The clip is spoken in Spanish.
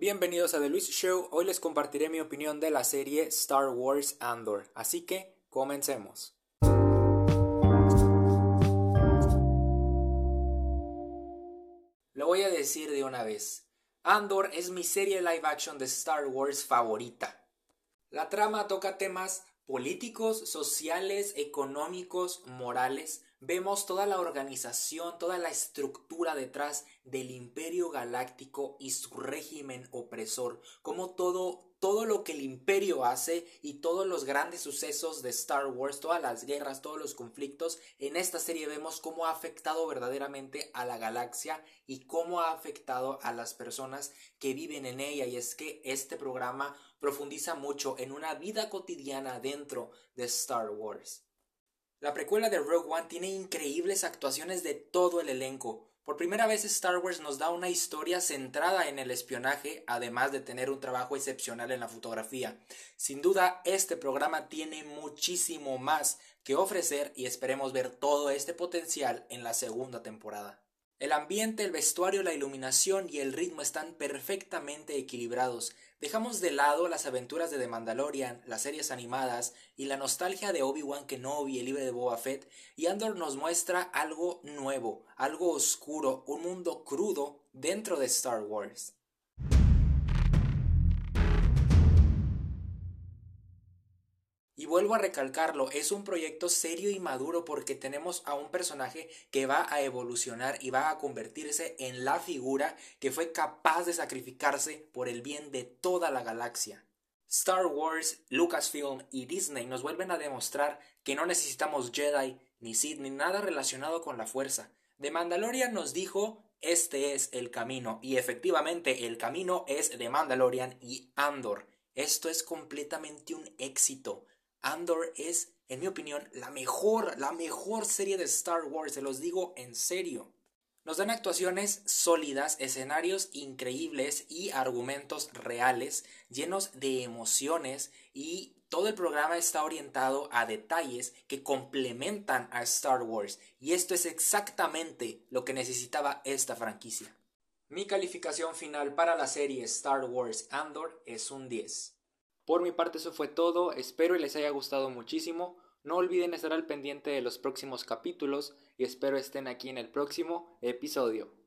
Bienvenidos a The Luis Show, hoy les compartiré mi opinión de la serie Star Wars Andor, así que comencemos. Lo voy a decir de una vez, Andor es mi serie live action de Star Wars favorita. La trama toca temas políticos, sociales, económicos, morales, vemos toda la organización, toda la estructura detrás del imperio galáctico y su régimen opresor, como todo todo lo que el imperio hace y todos los grandes sucesos de Star Wars, todas las guerras, todos los conflictos, en esta serie vemos cómo ha afectado verdaderamente a la galaxia y cómo ha afectado a las personas que viven en ella. Y es que este programa profundiza mucho en una vida cotidiana dentro de Star Wars. La precuela de Rogue One tiene increíbles actuaciones de todo el elenco. Por primera vez Star Wars nos da una historia centrada en el espionaje, además de tener un trabajo excepcional en la fotografía. Sin duda, este programa tiene muchísimo más que ofrecer y esperemos ver todo este potencial en la segunda temporada. El ambiente, el vestuario, la iluminación y el ritmo están perfectamente equilibrados. Dejamos de lado las aventuras de The Mandalorian, las series animadas y la nostalgia de Obi-Wan Kenobi, el libro de Boba Fett, y Andor nos muestra algo nuevo, algo oscuro, un mundo crudo dentro de Star Wars. Vuelvo a recalcarlo, es un proyecto serio y maduro porque tenemos a un personaje que va a evolucionar y va a convertirse en la figura que fue capaz de sacrificarse por el bien de toda la galaxia. Star Wars, Lucasfilm y Disney nos vuelven a demostrar que no necesitamos Jedi, ni Sith, ni nada relacionado con la fuerza. The Mandalorian nos dijo este es el camino y efectivamente el camino es The Mandalorian y Andor. Esto es completamente un éxito. Andor es, en mi opinión, la mejor, la mejor serie de Star Wars, se los digo en serio. Nos dan actuaciones sólidas, escenarios increíbles y argumentos reales, llenos de emociones y todo el programa está orientado a detalles que complementan a Star Wars y esto es exactamente lo que necesitaba esta franquicia. Mi calificación final para la serie Star Wars Andor es un 10. Por mi parte eso fue todo, espero y les haya gustado muchísimo. No olviden estar al pendiente de los próximos capítulos y espero estén aquí en el próximo episodio.